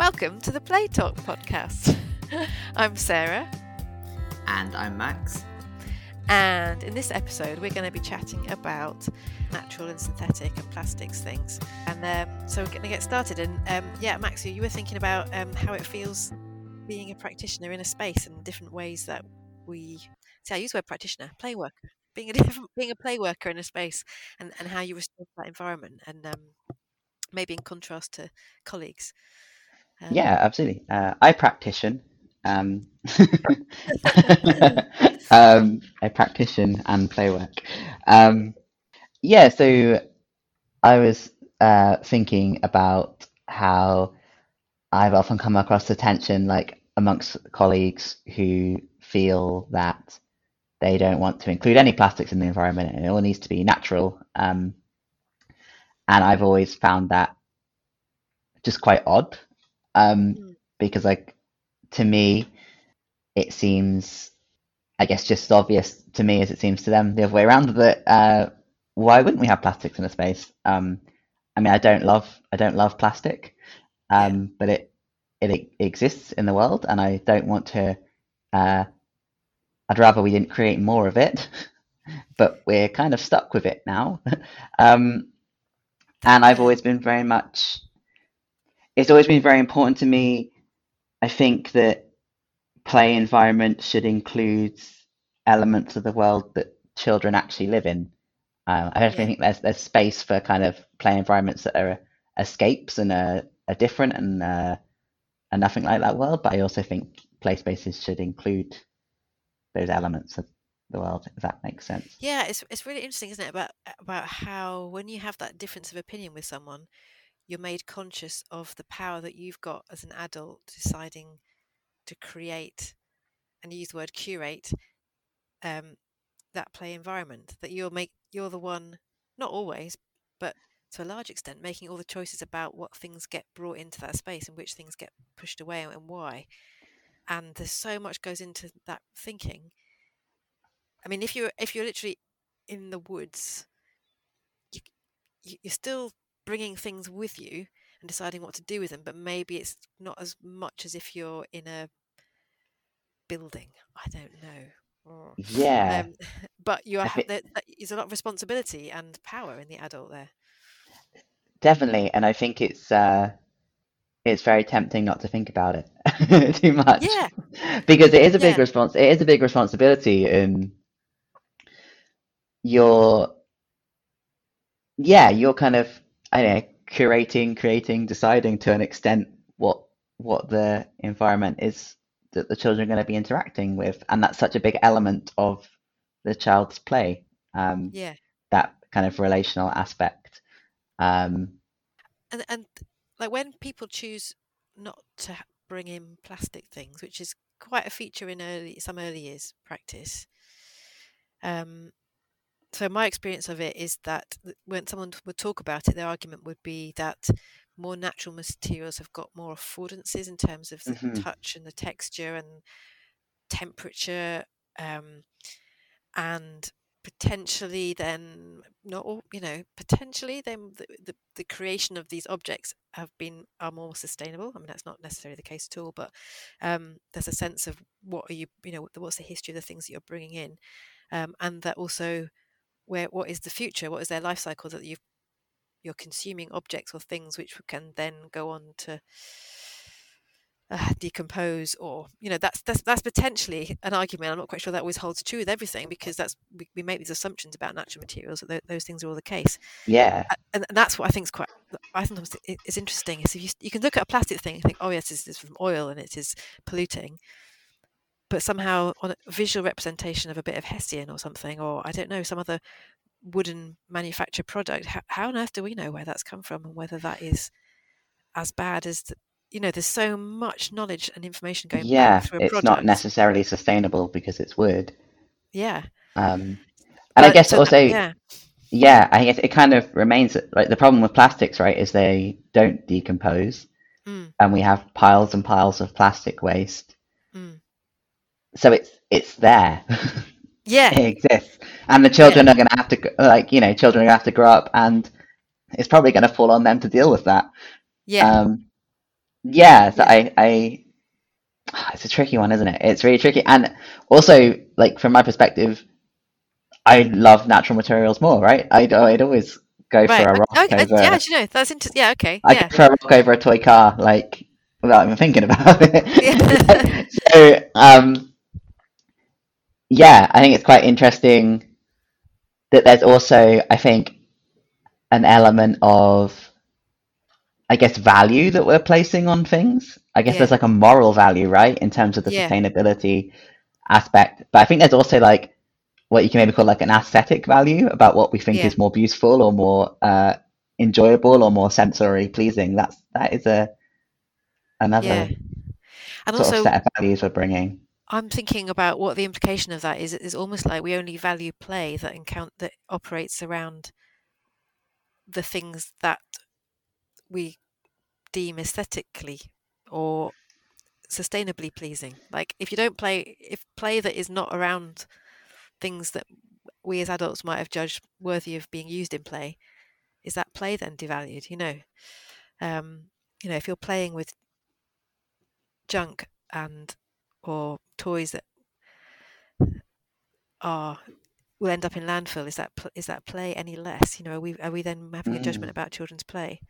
Welcome to the Play Talk podcast. I'm Sarah. And I'm Max. And in this episode, we're going to be chatting about natural and synthetic and plastics things. And um, so we're going to get started. And um, yeah, Max, you were thinking about um, how it feels being a practitioner in a space and different ways that we see. I use the word practitioner, play worker, being a different, being a play worker in a space, and, and how you respond to that environment, and um, maybe in contrast to colleagues. Um, yeah, absolutely. Uh, I practition. Um, um, I practition and play work. Um, yeah, so I was uh, thinking about how I've often come across the tension, like amongst colleagues who feel that they don't want to include any plastics in the environment and it all needs to be natural. Um, and I've always found that just quite odd um, mm. because like to me it seems I guess just as obvious to me as it seems to them the other way around that uh, why wouldn't we have plastics in a space? Um, I mean, I don't love I don't love plastic, um, but it, it, it exists in the world, and I don't want to. Uh, I'd rather we didn't create more of it, but we're kind of stuck with it now. um, and I've always been very much it's always been very important to me. I think that play environment should include elements of the world that children actually live in. Uh, I definitely yeah. think there's there's space for kind of play environments that are escapes and are, are different and uh, and nothing like that world. But I also think play spaces should include those elements of the world, if that makes sense. Yeah, it's it's really interesting, isn't it, about about how when you have that difference of opinion with someone, you're made conscious of the power that you've got as an adult deciding to create and use the word curate um, that play environment that you're make you're the one not always but to a large extent making all the choices about what things get brought into that space and which things get pushed away and why. And there's so much goes into that thinking. I mean if you're if you're literally in the woods you, you're still bringing things with you and deciding what to do with them, but maybe it's not as much as if you're in a building. I don't know. Yeah. Um, but you are, there, there's a lot of responsibility and power in the adult there. Definitely, and I think it's uh, it's very tempting not to think about it too much. Yeah. because it is a big yeah. response. It is a big responsibility, and you're yeah, you're kind of I know, curating, creating, deciding to an extent what what the environment is that the children are going to be interacting with, and that's such a big element of the child's play. Um, yeah, that kind of relational aspect. Um, and and like when people choose not to bring in plastic things, which is quite a feature in early some early years practice. Um, so my experience of it is that when someone would talk about it, their argument would be that more natural materials have got more affordances in terms of the mm-hmm. touch and the texture and temperature, um, and potentially then not all you know potentially then the, the, the, creation of these objects have been are more sustainable i mean that's not necessarily the case at all but um, there's a sense of what are you you know what's the history of the things that you're bringing in um, and that also where what is the future? What is their life cycle that you you're consuming objects or things which can then go on to uh, decompose or you know that's that's that's potentially an argument. I'm not quite sure that always holds true with everything because that's we, we make these assumptions about natural materials that th- those things are all the case. Yeah. And, and, that's what i think is quite i sometimes is interesting is if you, you can look at a plastic thing and think oh yes this is from oil and it is polluting but somehow on a visual representation of a bit of hessian or something or i don't know some other wooden manufactured product how, how on earth do we know where that's come from and whether that is as bad as the, you know there's so much knowledge and information going yeah it's product. not necessarily sustainable because it's wood. Yeah. Um and but, i guess so also that, yeah. yeah i guess it kind of remains like the problem with plastics right is they don't decompose. Mm. and we have piles and piles of plastic waste so it's it's there. Yeah, it exists, and the children yeah. are going to have to like you know children are going to have to grow up, and it's probably going to fall on them to deal with that. Yeah. Um, yeah, so Yeah. I, I, it's a tricky one, isn't it? It's really tricky, and also like from my perspective, I love natural materials more, right? I'd, I'd always go for Right. a o- rock Okay. uh, Yeah. Do you know that's interesting? Yeah. Okay. I go Yeah. for a rock over a toy car, like without even thinking about Yeah. it. so, um, yeah, I think it's quite interesting that there's also, I think, an element of, I guess, value that we're placing on things. I guess yeah. there's like a moral value, right, in terms of the Yeah. sustainability aspect. But I think there's also like what you can maybe call like an aesthetic value about what we think Yeah. is more beautiful or more uh, enjoyable or more sensory pleasing. That's that is a another And sort of also, set of values we're bringing. I'm thinking about what the implication of that It's Is almost like we only value play that encount that operates around the things that we deem aesthetically or sustainably pleasing. Like if you don't play, if play that is not around things that we as adults might have judged worthy of being used in play, is that play then devalued? You know, um, you know, if you're playing with junk and or toys that are will end up in landfill, is that is that play any less? You know, are we are we then having a judgment Mm. about children's play?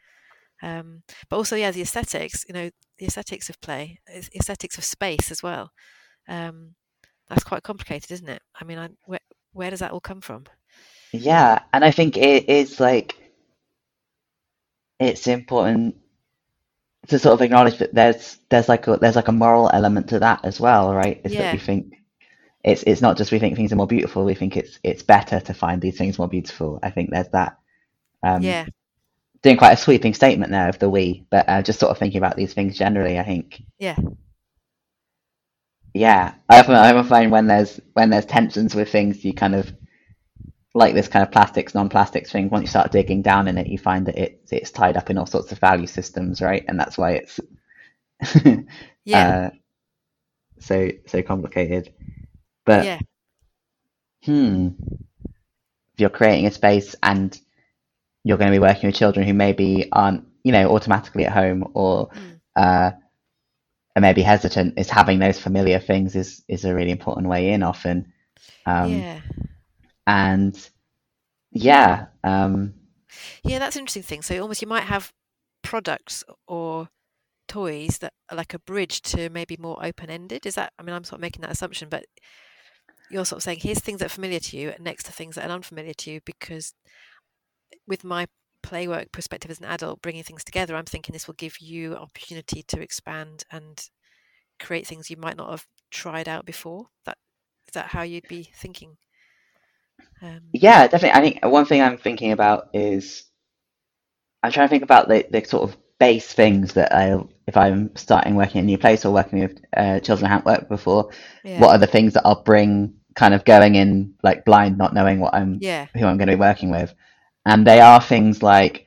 Um, but also, yeah, the aesthetics. You know, the aesthetics of play, aesthetics of space as well. Um, that's quite complicated, isn't it? I mean, I, where where does that all come from? Yeah, and I think it is like it's important to sort of acknowledge that there's there's like a there's like a moral element to that as well, right? Is that we think it's it's not just we think things are more beautiful, we think it's it's better to find these things more beautiful. I think there's that um yeah, doing quite a sweeping statement there of the we, but uh, just sort of thinking about these things generally, I think. Yeah, yeah, I often I often find when there's when there's tensions with things, you kind of like this kind of plastics non-plastics thing. Once you start digging down in it, you find that it's it's tied up in all sorts of value systems, right? And that's why it's yeah, uh, so so complicated. But yeah, hmm, if you're creating a space and you're going to be working with children who maybe aren't, you know, automatically at home or mm, uh, are maybe hesitant, is having those familiar things is is a really important way in often. Um, yeah, and yeah, um, yeah. That's an interesting thing. So almost you might have products or toys that are like a bridge to maybe more open-ended. Is that? I mean, I'm sort of making that assumption, but you're sort of saying here's things that are familiar to you next to things that are unfamiliar to you because with my playwork perspective as an adult bringing things together i'm thinking this will give you opportunity to expand and create things you might not have tried out before that is that how you'd be thinking um, yeah, definitely. I think one thing I'm thinking about is I'm trying to think about the, the sort of base things that I, if I'm starting working in a new place or working with uh, children who haven't worked before, yeah what are the things that I'll bring kind of going in like blind, not knowing what I'm, yeah who I'm going to be working with. And they are things like,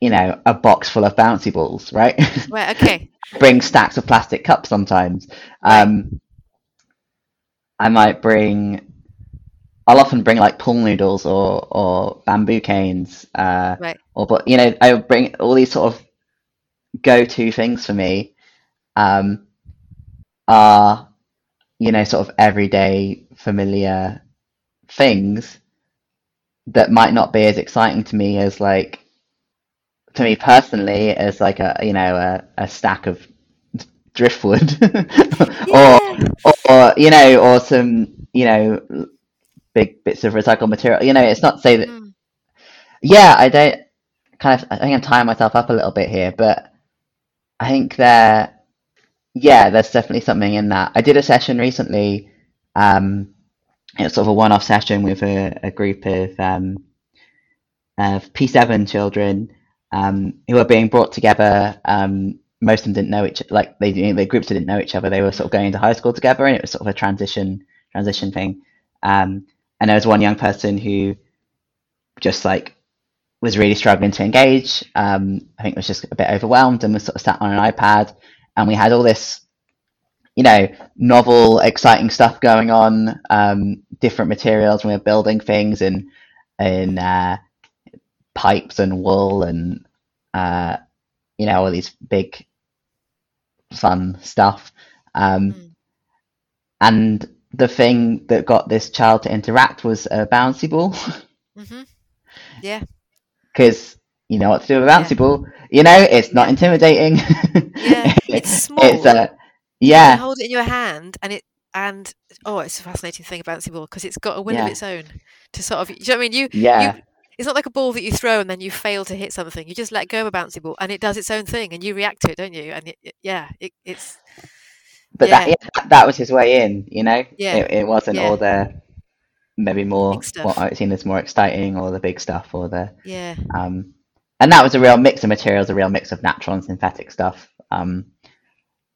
you know, a box full of bouncy balls, right? right okay bring stacks of plastic cups sometimes. right Um, I might bring. I'll often bring like pool noodles or or bamboo canes, uh, right or but you know I bring all these sort of go-to things for me. Um, are you know sort of everyday familiar things that might not be as exciting to me as like to me personally as like a you know a, a stack of driftwood or, yeah or you know or some you know big bits of recycled material. You know it's not to say that mm, yeah i don't kind of i think i'm tying myself up a little bit here but i think there yeah there's definitely something in that. I did a session recently um it was sort of a one-off session with a, a group of um of p7 children um who are being brought together um most of them didn't know each like they you know, the groups didn't know each other they were sort of going into high school together and it was sort of a transition transition thing um and there was one young person who just like was really struggling to engage. Um, I think was just a bit overwhelmed and was sort of sat on an iPad. And we had all this, you know, novel, exciting stuff going on, um, different materials. We were building things in in uh, pipes and wool and uh, you know, all these big fun stuff. Um, Mm. and the thing that got this child to interact was a bouncy ball. hmm Yeah. because you know what to do with a Yeah. bouncy ball. You know, it's not Yeah. intimidating. Yeah. It's small. It's a You yeah, hold it in your hand, and it and oh, it's a fascinating thing about bouncy ball because it's got a will of its own to sort of. You know what I mean? You yeah, you. It's not like a ball that you throw and then you fail to hit something. You just let go of a bouncy ball and it does its own thing, and you react to it, don't you? And it, it- yeah, it, it's but that yeah, yeah, that, was his way in. You know, yeah, it it wasn't yeah. all the maybe more what. I've seen as more exciting or the big stuff or the Yeah. um, and that was a real mix of materials, a real mix of natural and synthetic stuff. Um,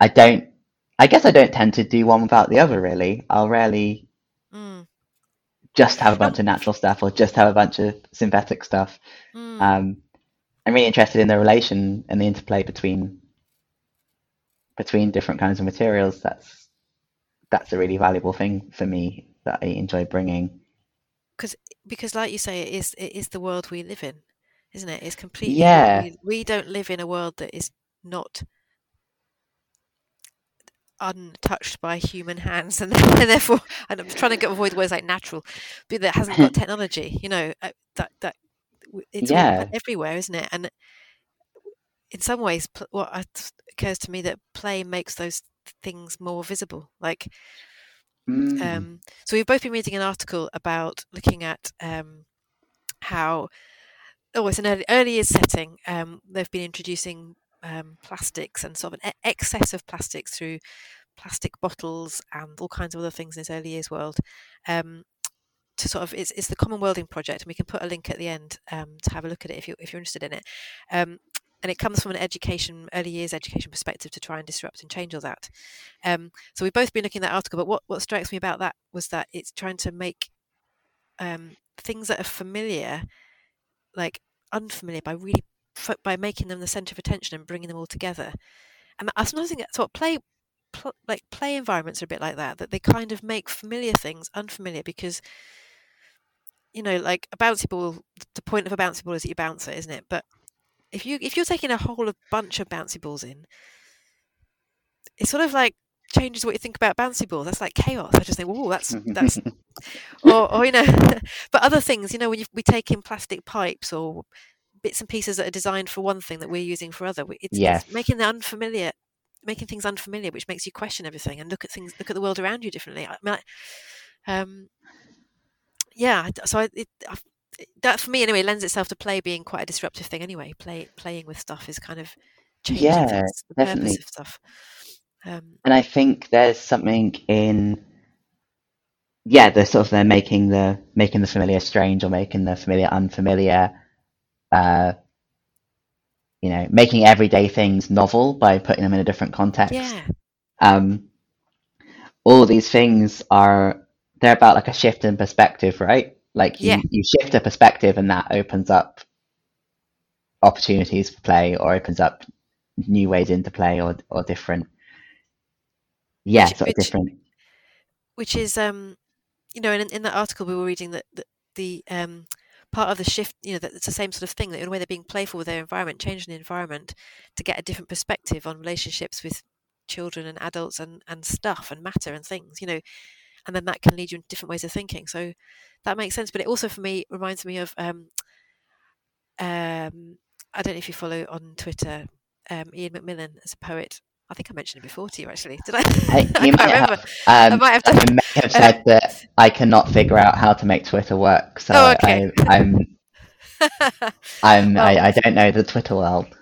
I don't, I guess I don't tend to do one without the other. Really, I'll rarely. Just have a bunch of natural stuff or just have a bunch of synthetic stuff. mm. Um, I'm really interested in the relation and the interplay between between different kinds of materials. That's that's a really valuable thing for me that I enjoy bringing. because because like you say it is it is the world we live in isn't it it's completely Yeah, we, we don't live in a world that is not untouched by human hands and, therefore and i'm trying to avoid words like natural but that hasn't got technology you know uh, that that it's yeah, everywhere isn't it? And in some ways what occurs to me that play makes those things more visible like mm, um, so we've both been reading an article about looking at um, how oh it's an early, early years setting um, they've been introducing um, plastics and sort of an excess of plastics through plastic bottles and all kinds of other things in this early years world um, to sort of it's, it's the common worlding project and we can put a link at the end um, to have a look at it if, you, if you're interested in it. Um, and it comes from an education early years education perspective to try and disrupt and change all that. Um, so we've both been looking at that article but what, what strikes me about that was that it's trying to make um, things that are familiar like unfamiliar by really f- by making them the center of attention and bringing them all together. And i sometimes think that's what play pl- like play environments are a bit like that that they kind of make familiar things unfamiliar because you know like a bouncy ball the point of a bouncy ball is that you bounce it isn't it? But if you if you're taking a whole bunch of bouncy balls in it sort of like changes what you think about bouncy balls. That's like chaos. I just think oh that's that's or, or you know but other things you know when you, we take in plastic pipes or bits and pieces that are designed for one thing that we're using for other it's, yes, it's making the unfamiliar making things unfamiliar which makes you question everything and look at things look at the world around you differently i mean I, um yeah so I, it, I, that for me anyway lends itself to play being quite a disruptive thing anyway play playing with stuff is kind of changing yeah, things the purpose definitely. of stuff um And I think there's something in yeah, the sort of they're making the making the familiar strange or making the familiar unfamiliar. Uh, you know, making everyday things novel by putting them in a different context. yeah Um, all these things are they're about like a shift in perspective, right? Like yeah you you shift a perspective and that opens up opportunities for play or opens up new ways into play or or different yeah, which sort of which different which is um you know in, in that article we were reading that the, the um part of the shift you know that it's the same sort of thing that in a way they're being playful with their environment changing the environment to get a different perspective on relationships with children and adults and and stuff and matter and things you know and then that can lead you into different ways of thinking. So that makes sense but it also for me reminds me of um um i don't know if you follow on twitter um ian mcmillan as a poet i think i mentioned it before to you actually did i I, i you can't might remember have. i Um, might have I done may have um, said that I cannot figure out how to make Twitter work, so oh I, okay I, I'm, I'm, well I, I don't know the Twitter world.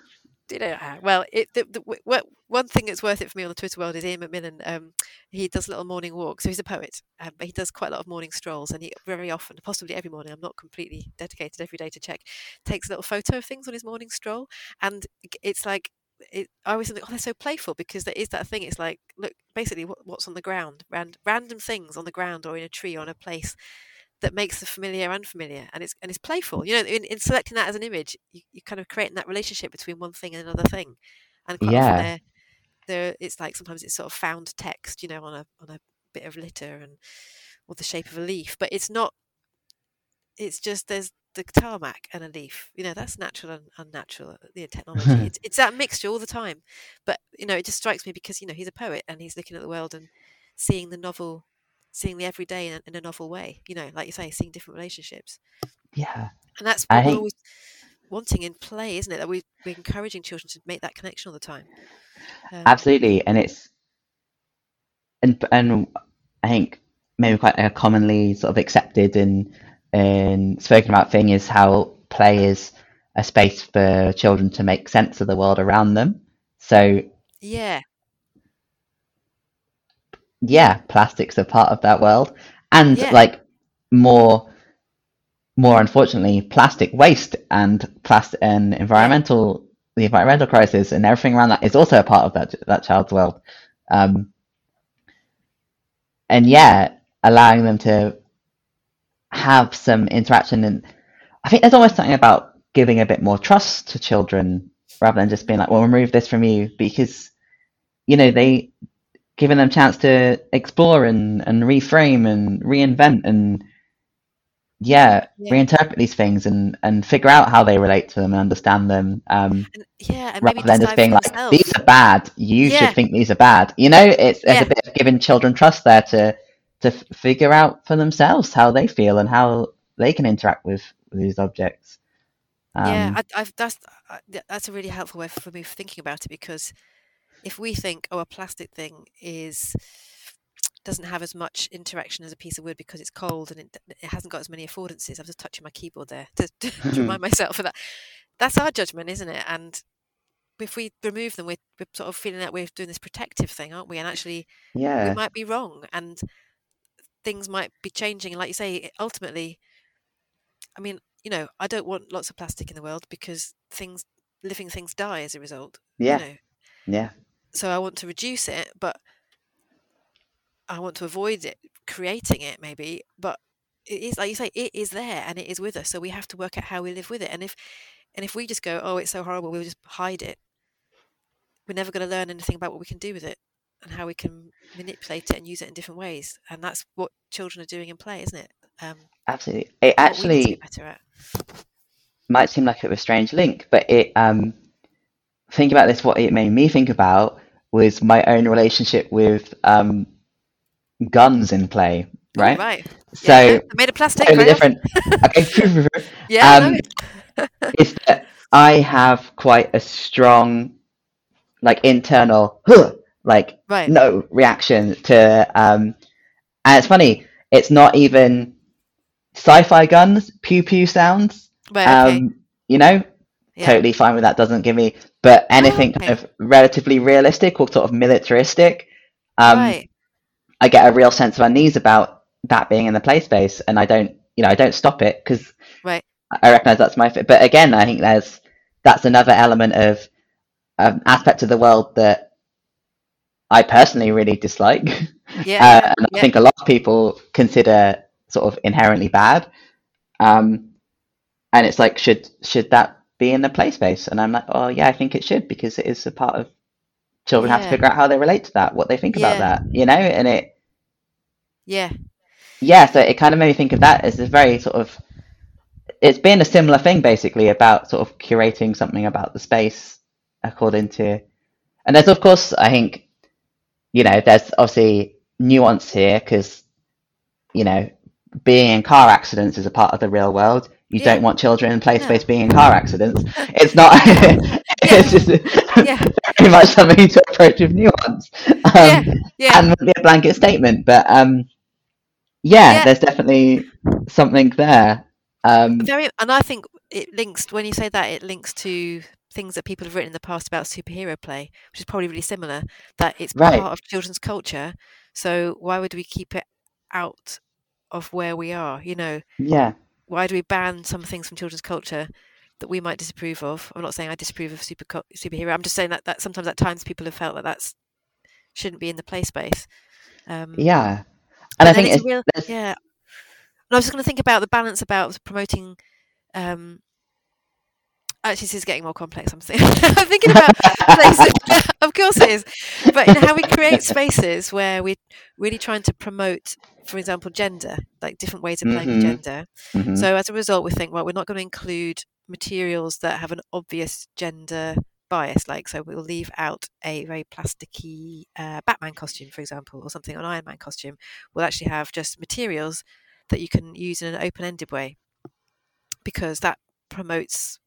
you know, ah, well, it, the, the, w- one thing that's worth it for me on the Twitter world is Ian McMillan. Um, he does little morning walks. So he's a poet, um, but he does quite a lot of morning strolls, and he very often, possibly every morning, I'm not completely dedicated every day to check, takes a little photo of things on his morning stroll, and it's like. It, I always think, oh, they're so playful because there is that thing. It's like, look, basically, what, what's on the ground, Ran- random things on the ground or in a tree or in a place that makes the familiar unfamiliar, and it's and it's playful. You know, in, in selecting that as an image, you, you're kind of creating that relationship between one thing and another thing, and quite Yeah, they're there it's like sometimes it's sort of found text you know on a on a bit of litter and or the shape of a leaf but it's not it's just there's the tarmac and a leaf. You know, that's natural and unnatural. You know, technology. it's, it's that mixture all the time. But you know, it just strikes me because you know he's a poet and he's looking at the world and seeing the novel, seeing the everyday in a, in a novel way. You know, like you say, seeing different relationships. Yeah, and that's what we're always wanting in play, isn't it? That we, we're encouraging children to make that connection all the time. Um, Absolutely, and it's and and I think maybe quite a commonly sort of accepted and and spoken about thing is how play is a space for children to make sense of the world around them. So yeah, yeah, plastics are part of that world, and yeah. like more more unfortunately, plastic waste and plastic and environmental the environmental crisis and everything around that is also a part of that that child's world. Um, and yeah, allowing them to have some interaction and I think there's almost something about giving a bit more trust to children rather than just being like, well, remove this from you because you know they giving them chance to explore and, and reframe and reinvent and yeah, yeah, reinterpret these things and and figure out how they relate to them and understand them. Um, and, yeah, and rather than just being like, themselves. these are bad. You yeah. should think these are bad. You know, it's there's yeah. a bit of giving children trust there to to f- figure out for themselves how they feel and how they can interact with, with these objects. Um, yeah, I, I've, that's that's a really helpful way for me for thinking about it because if we think, oh, a plastic thing is doesn't have as much interaction as a piece of wood because it's cold and it, it hasn't got as many affordances. I'm just touching my keyboard there to, to, to remind myself of that. That's our judgment, isn't it? And if we remove them, we're, we're, sort of feeling that we're doing this protective thing, aren't we? And actually, yeah. we might be wrong, and things might be changing. Like you say, ultimately, I mean, you know, I don't want lots of plastic in the world because things, living things, die as a result. Yeah. You know? Yeah. So I want to reduce it, but I want to avoid it, creating it maybe, but it is like you say, it is there and it is with us. So we have to work out how we live with it. And if and if we just go, oh, it's so horrible, we'll just hide it. We're never going to learn anything about what we can do with it and how we can manipulate it and use it in different ways. And that's what children are doing in play, isn't it? Um, Absolutely. It actually might seem like a a strange link, but it um, think about this. What it made me think about was my own relationship with um, guns in play, right? right. So yeah, made of plastic. Totally different. okay. yeah. Um, is that I have quite a strong, like internal, huh, like right. no reaction to. Um, and it's funny. It's not even sci-fi guns, pew pew sounds. Right, okay. Um, you know, yeah. totally fine with that. Doesn't give me, but anything oh, okay. kind of relatively realistic or sort of militaristic. Um, right. I get a real sense of unease about that being in the play space, and I don't, you know, I don't stop it because right. I recognize that's my fit. But again, I think there's that's another element of um, aspect of the world that I personally really dislike, yeah, uh, and yeah. I think a lot of people consider sort of inherently bad. Um, and it's like, should should that be in the play space? And I'm like, oh yeah, I think it should because it is a part of children yeah. have to figure out how they relate to that, what they think about that, you know, and it. Yeah. Yeah, so it kind of made me think of that as a very sort of. It's been a similar thing basically about sort of curating something about the space according to. And there's, of course, I think, you know, there's obviously nuance here because, you know, being in car accidents is a part of the real world. You yeah. don't want children in play space no. being in car accidents. It's not. it's just yeah. very much something to approach with nuance. Um, yeah. yeah. And be a blanket statement, but um, yeah, yeah, there's definitely something there. Um, very, and I think it links when you say that it links to things that people have written in the past about superhero play, which is probably really similar. That it's right. part of children's culture. So why would we keep it out of where we are? You know. Yeah why do we ban some things from children's culture that we might disapprove of? I'm not saying I disapprove of super superhero. I'm just saying that, that sometimes at times people have felt that that's shouldn't be in the play space. Um, yeah, and I think it's, it's real, yeah. And I was just going to think about the balance about promoting. Um, actually, this is getting more complex. I'm, thinking, I'm thinking about places. of course, it is. But you know, how we create spaces where we're really trying to promote for example, gender, like different ways of playing with hmm gender. hmm So as a result, we think, well, we're not going to include materials that have an obvious gender bias. Like, so we'll leave out a very plasticky uh, Batman costume, for example, or something, an Iron Man costume. We'll actually have just materials that you can use in an open-ended way because that promotes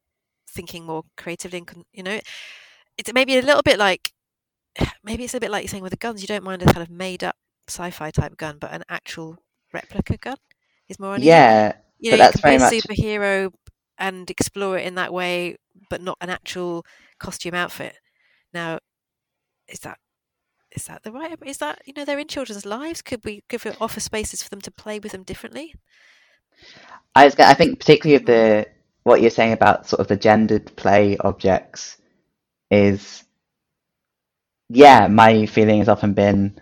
thinking more creatively. And you know, it's maybe a little bit like maybe it's a bit like you're saying with the guns. You don't mind a kind of made-up sci-fi type gun, but an actual replica gun is more uneasy. Yeah, You but know, you that's can be a very much superhero and explore it in that way, but not an actual costume outfit. Now, is that is that the right? Is that you know they're in children's lives? Could we could we offer spaces for them to play with them differently? I was, I think particularly of the what you're saying about sort of the gendered play objects is yeah, my feeling has often been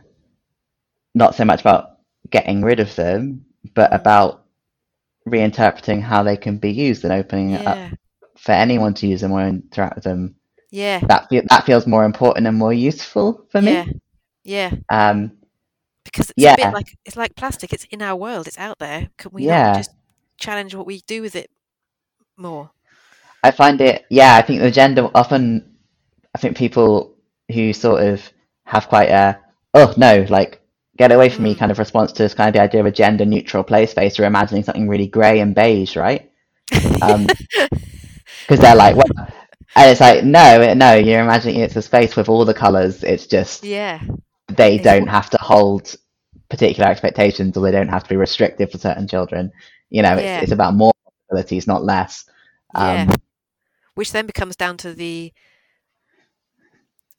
not so much about getting rid of them, but Mm. about reinterpreting how they can be used and opening it up for anyone to use them or interact with them. yeah, That fe- that feels more important and more useful for me. yeah. Yeah. Um, Because it's a bit yeah, like it's like plastic. It's in our world. It's out there. Can we not yeah. just challenge what we do with it more? I find it, yeah, I think the gender often, I think people who sort of have quite a, oh no, like, get away from me Mm. kind of response to this kind of the idea of a gender neutral play space or imagining something really grey and beige, right? Um, because they're like, well, and it's like, no, no, you're imagining it's a space with all the colours. It's just yeah, they it's don't what. have to hold particular expectations or they don't have to be restrictive for certain children. You know, it's Yeah, it's about more possibilities, not less. yeah. Um, Which then becomes down to the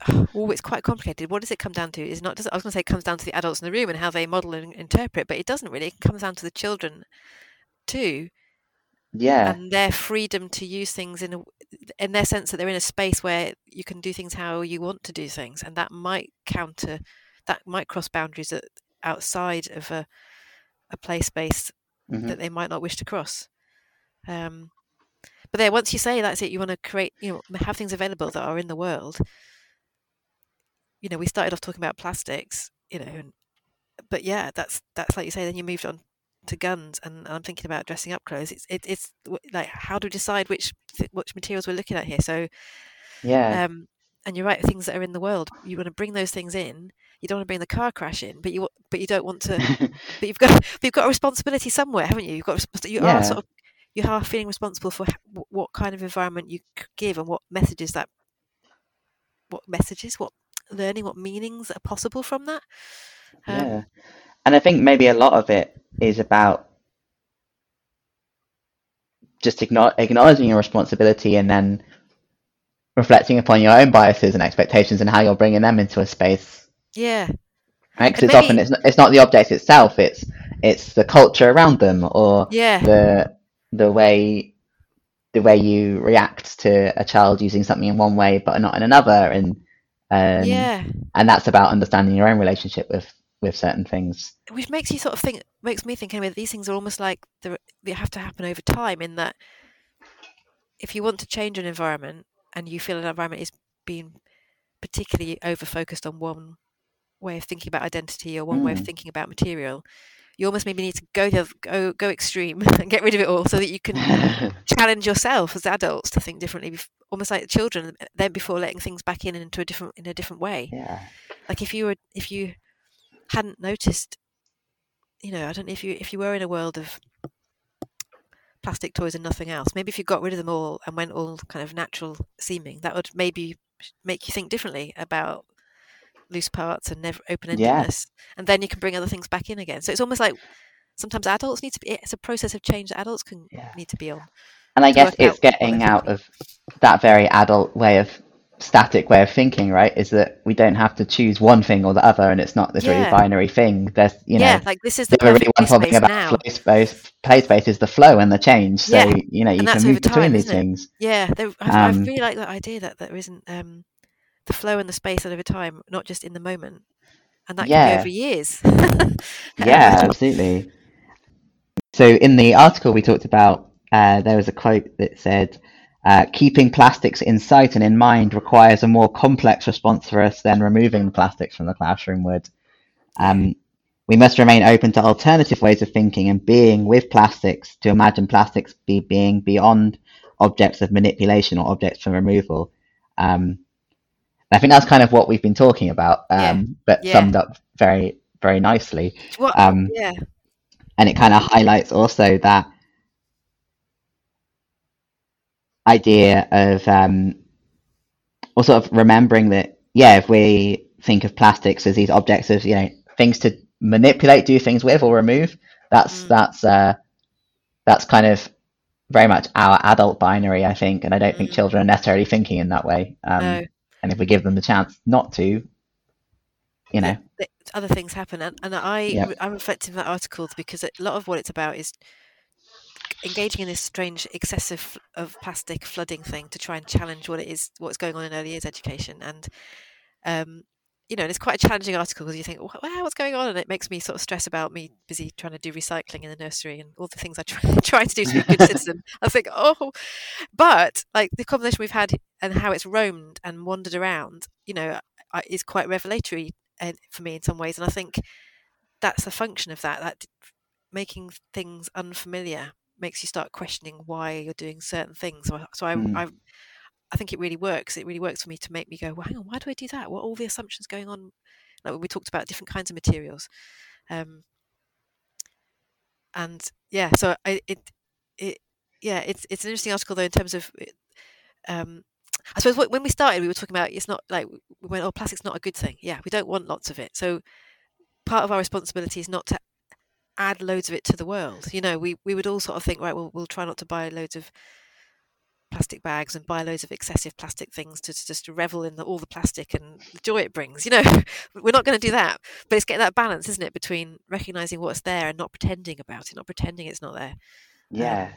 oh, it's quite complicated. What does it come down to? Is not does I was going to say it comes down to the adults in the room and how they model and interpret, but it doesn't really. It comes down to the children too, yeah. and their freedom to use things in a, in their sense that they're in a space where you can do things how you want to do things, and that might counter, that might cross boundaries that outside of a a play space hmm that they might not wish to cross. Um, but there, once you say that's it, you want to create, you know, have things available that are in the world. You know, we started off talking about plastics, you know, and, but yeah, that's that's like you say. Then you moved on to guns, and, and I'm thinking about dressing up clothes. It's it, it's like how do we decide which which materials we're looking at here? So, Yeah. um, and you're right, things that are in the world, you want to bring those things in. You don't want to bring the car crash in, but you but you don't want to. But you've got but you've got a responsibility somewhere, haven't you? You've got you are sort of you are feeling responsible for what kind of environment you give and what messages that what messages what learning what meanings are possible from that um Yeah. And I think maybe a lot of it is about just acknowledging your responsibility and then reflecting upon your own biases and expectations and how you're bringing them into a space. yeah Right? Because it's often it's not, it's not the object itself, it's it's the culture around them or yeah the the way the way you react to a child using something in one way but not in another and um, yeah and that's about understanding your own relationship with with certain things. which makes you sort of think makes me think anyway that these things are almost like they're- have to happen over time in that if you want to change an environment and you feel an environment is being particularly over focused on one way of thinking about identity or one way of Mm. thinking about material you almost maybe need to go the, go go extreme and get rid of it all so that you can challenge yourself as adults to think differently almost like the children then before letting things back in into a different in a different way yeah. like if you were if you hadn't noticed you know i don't know if you if you were in a world of plastic toys and nothing else maybe if you got rid of them all and went all kind of natural seeming that would maybe make you think differently about loose parts and never Yeah. open-endedness and then you can bring other things back in again so it's almost like sometimes adults need to be it's a process of change that adults can Yeah. need to be on And I guess it's out getting out thinking of that very adult way of static way of thinking, right? Is that we don't have to choose one thing or the other, and it's not this really binary thing. There's, you know, yeah like this is the really play topic about now space, play space is the flow and the change. So, yeah you know, you and can move between these it things. yeah there, I, I Um, really like that idea that there isn't um the flow and the space over time not just in the moment and that can be yeah, over years yeah, absolutely. So in the article we talked about, uh, there was a quote that said, uh, "Keeping plastics in sight and in mind requires a more complex response for us than removing the plastics from the classroom would." Um, we must remain open to alternative ways of thinking and being with plastics to imagine plastics be being beyond objects of manipulation or objects for removal. Um, I think that's kind of what we've been talking about, um, Yeah. but Yeah. summed up very, very nicely. Um, yeah. and it kind of highlights also that idea of um, or sort of remembering that yeah if we think of plastics as these objects of you know things to manipulate do things with or remove that's Mm. that's uh, that's kind of very much our adult binary i think and i don't think Mm. children are necessarily thinking in that way um, No. And if we give them the chance not to you know. Th- other things happen. And, and i Yeah. i'm reflecting that article because a lot of what it's about is engaging in this strange excessive of plastic flooding thing to try and challenge what it is what's going on in early years education. And um you know and it's quite a challenging article because you think "Wha- wow what's going on? And it makes me sort of stress about me busy trying to do recycling in the nursery and all the things i try, try to do to be a good citizen. I think oh. But like the conversation we've had and how it's roamed and wandered around you know is quite revelatory uh, for me in some ways. And i think that's the function of that that making things unfamiliar makes you start questioning why you're doing certain things. So, I- so I, Mm. I i think it really works it really works for me to make me go well hang on why do i do that what are all the assumptions going on like when we talked about different kinds of materials um and yeah so I, it it yeah it's it's an interesting article though in terms of um I suppose when we started, we were talking about it's not like we went, oh, plastic's not a good thing. Yeah, we don't want lots of it. So part of our responsibility is not to add loads of it to the world. You know, we we would all sort of think, right, well, we'll try not to buy loads of plastic bags and buy loads of excessive plastic things to, to just revel in the, all the plastic and the joy it brings. You know, we're not going to do that. But it's getting that balance, isn't it, between recognizing what's there and not pretending about it, not pretending it's not there. Um, yeah.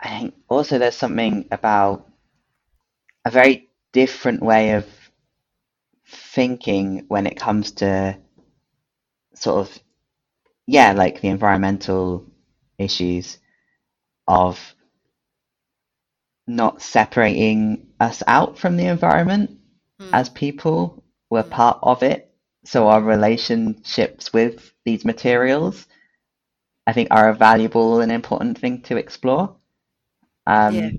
I think also there's something about a very different way of thinking when it comes to sort of, yeah, like the environmental issues of not separating us out from the environment Mm. as people. We're Mm. part of it. So our relationships with these materials, I think, are a valuable and important thing to explore. Um, Yeah.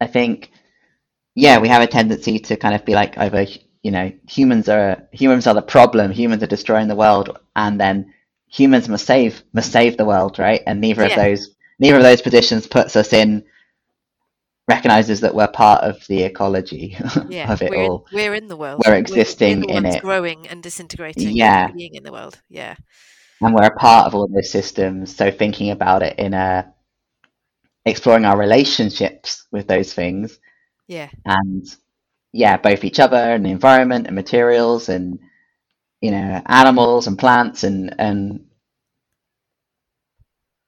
I think, yeah, we have a tendency to kind of be like over, you know, humans are humans are the problem. Humans are destroying the world, and then humans must save must save the world, right? And neither of those neither of those positions puts us in recognizes that we're part of the ecology Yeah, of it we're all. in, we're in the world. We're We're, existing we're the in it. growing and disintegrating Yeah. and being in the world. Yeah, and we're a part of all those systems. So thinking about it in a exploring our relationships with those things yeah, and yeah, both each other and the environment and materials and you know animals and plants and and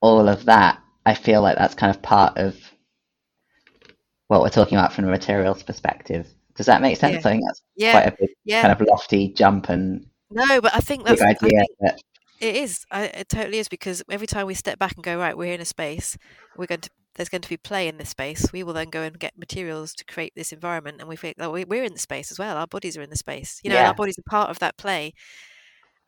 all of that. I feel like that's kind of part of what we're talking about from a materials perspective. Does that make sense? Yeah. I think that's yeah, quite a big yeah. kind of lofty jump and No, but I think that's. I idea. think But it is. I, it totally is because every time we step back and go right, we're in a space. We're going to. There's going to be play in this space. We will then go and get materials to create this environment, and we think, oh, we- we're in the space as well. Our bodies are in the space. You know, our bodies are part of that play,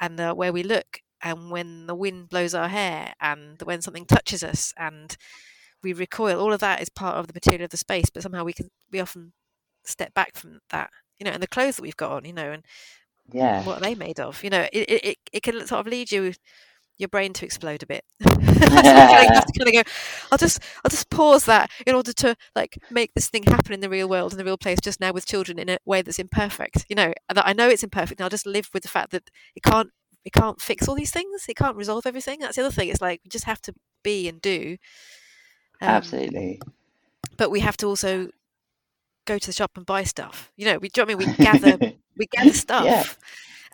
and uh, where we look, and when the wind blows our hair, and when something touches us, and we recoil. All of that is part of the material of the space, but somehow we can we often step back from that. You know, and the clothes that we've got on. You know, and yeah, what are they made of? You know, it, it, it, can sort of lead you your brain to explode a bit. That's You have to kind of go. I'll just I'll just pause that in order to like make this thing happen in the real world in the real place just now with children in a way that's imperfect. You know, that I know it's imperfect. And I'll just live with the fact that it can't it can't fix all these things. It can't resolve everything. That's the other thing. It's like we just have to be and do. Um, absolutely. But we have to also go to the shop and buy stuff. You know, we do you know I mean we gather we gather stuff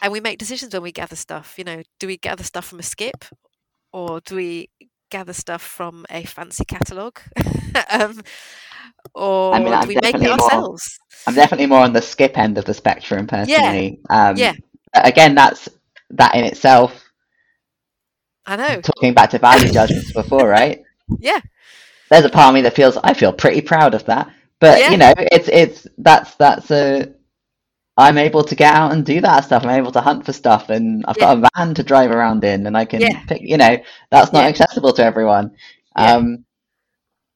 and we make decisions when we gather stuff you know do we gather stuff from a skip or do we gather stuff from a fancy catalogue um, or mean, do we make it definitely more- ourselves I'm definitely more on the skip end of the spectrum personally. Um, Yeah. Again, that's that in itself. i know Talking back to value judgments before, right? yeah There's a part of me that feels I feel pretty proud of that. But Yeah. you know, it's it's that's that's a I'm able to get out and do that stuff. I'm able to hunt for stuff, and I've got a van to drive around in, and I can Yeah. pick. You know, that's not Yeah. accessible to everyone. Yeah. Um,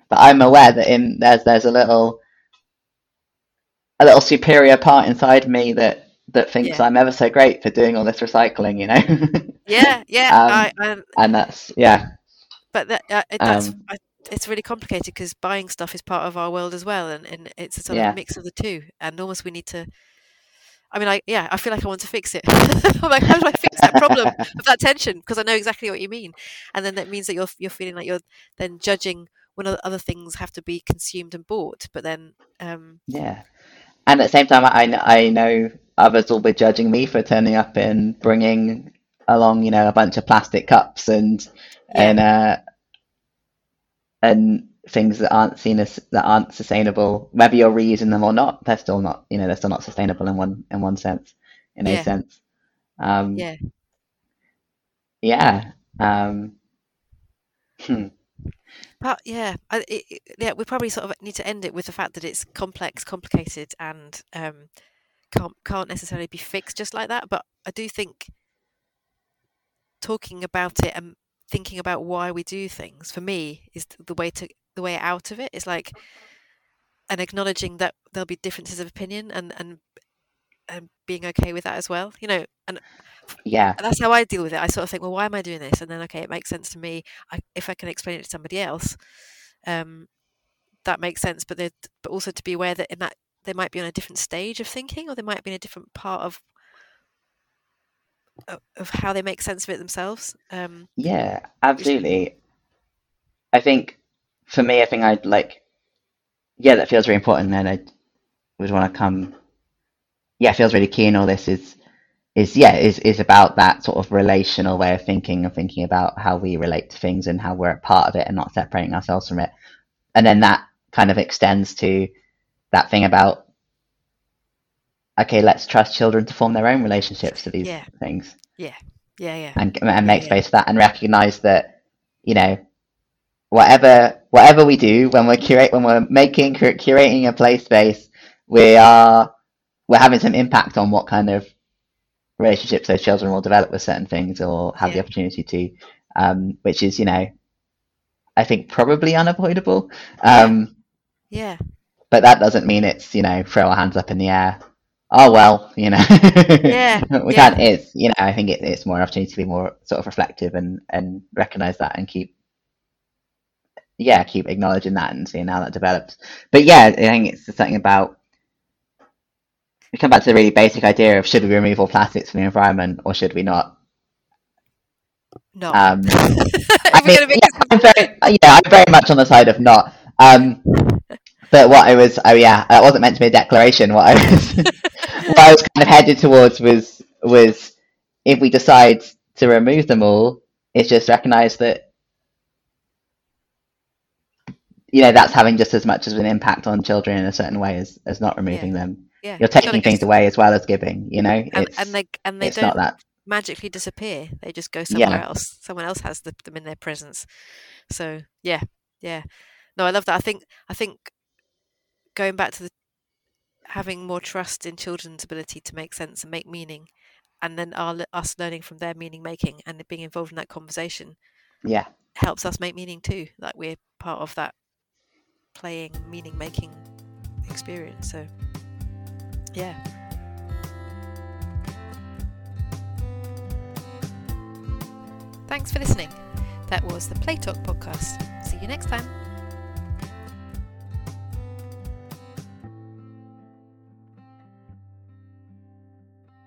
but I'm aware that in there's there's a little a little superior part inside me that that thinks Yeah. I'm ever so great for doing all this recycling. You know, Yeah, yeah. Um, I, I, and that's yeah, but that, uh, that's um, I, it's really complicated because buying stuff is part of our world as well, and, and it's a sort Yeah. of mix of the two. And almost we need to. I mean, I yeah, I feel like I want to fix it. I'm like, how do I fix that problem of that tension? Because I know exactly what you mean, and then that means that you're you're feeling like you're then judging when other things have to be consumed and bought. But then, um, Yeah, and at the same time, I I know others will be judging me for turning up and bringing along, you know, a bunch of plastic cups and Yeah. and uh and things that aren't seen as that aren't sustainable. Whether you're reusing them or not, they're still not, you know, they're still not sustainable in one in one sense, in a sense. Um, yeah, yeah. Um, hmm. But yeah, I, it- yeah, we probably sort of need to end it with the fact that it's complex, complicated, and um, can't can't necessarily be fixed just like that. But I do think talking about it and thinking about why we do things for me is the way to the way out of it. Is like and acknowledging that there'll be differences of opinion and and and being okay with that as well. You know, and Yeah, and that's how I deal with it. I sort of think, well, why am I doing this? And then, okay, it makes sense to me. I, if I can explain it to somebody else, um, that makes sense. But but also to be aware that in that they might be on a different stage of thinking, or they might be in a different part of of, how they make sense of it themselves. Um, yeah, absolutely. I think for me, I think I'd like, yeah, that feels really important, and I would want to come. Yeah, feels really keen. All this is is yeah is is about that sort of relational way of thinking and thinking about how we relate to things and how we're a part of it and not separating ourselves from it. And then that kind of extends to that thing about okay, let's trust children to form their own relationships to these Yeah. things. Yeah, yeah, and and make yeah. space for that and recognize that you know whatever whatever we do when we're curate when we're making cur- curating a play space we are we're having some impact on what kind of relationships those children will develop with certain things or have the opportunity to um which is you know i think probably unavoidable. Um yeah, but that doesn't mean it's you know throw our hands up in the air oh well you know Yeah, we yeah. can't it's you know i think it, it's more an opportunity to be more sort of reflective and and recognize that and keep yeah keep acknowledging that and seeing how that develops but yeah i think it's something about we come back to the really basic idea of should we remove all plastics from the environment or should we not no. um I mean, yeah, I'm very, yeah, I'm very much on the side of not. Um, but what I was, oh yeah, that wasn't meant to be a declaration. What I was, what I was kind of headed towards was was if we decide to remove them all, it's just recognise that you know that's having just as much of an impact on children in a certain way as, as not removing them. yeah, You're taking things away as well as giving. You know, and, and they and they don't magically disappear. They just go somewhere Yeah. else. Someone else has the, them in their presence. So yeah, yeah. No, I love that. I think I think going back to the having more trust in children's ability to make sense and make meaning, and then our, us learning from their meaning making and being involved in that conversation Yeah, helps us make meaning too. Like we're part of that playing meaning making experience. So yeah. Thanks for listening. That was the Play Talk podcast. See you next time.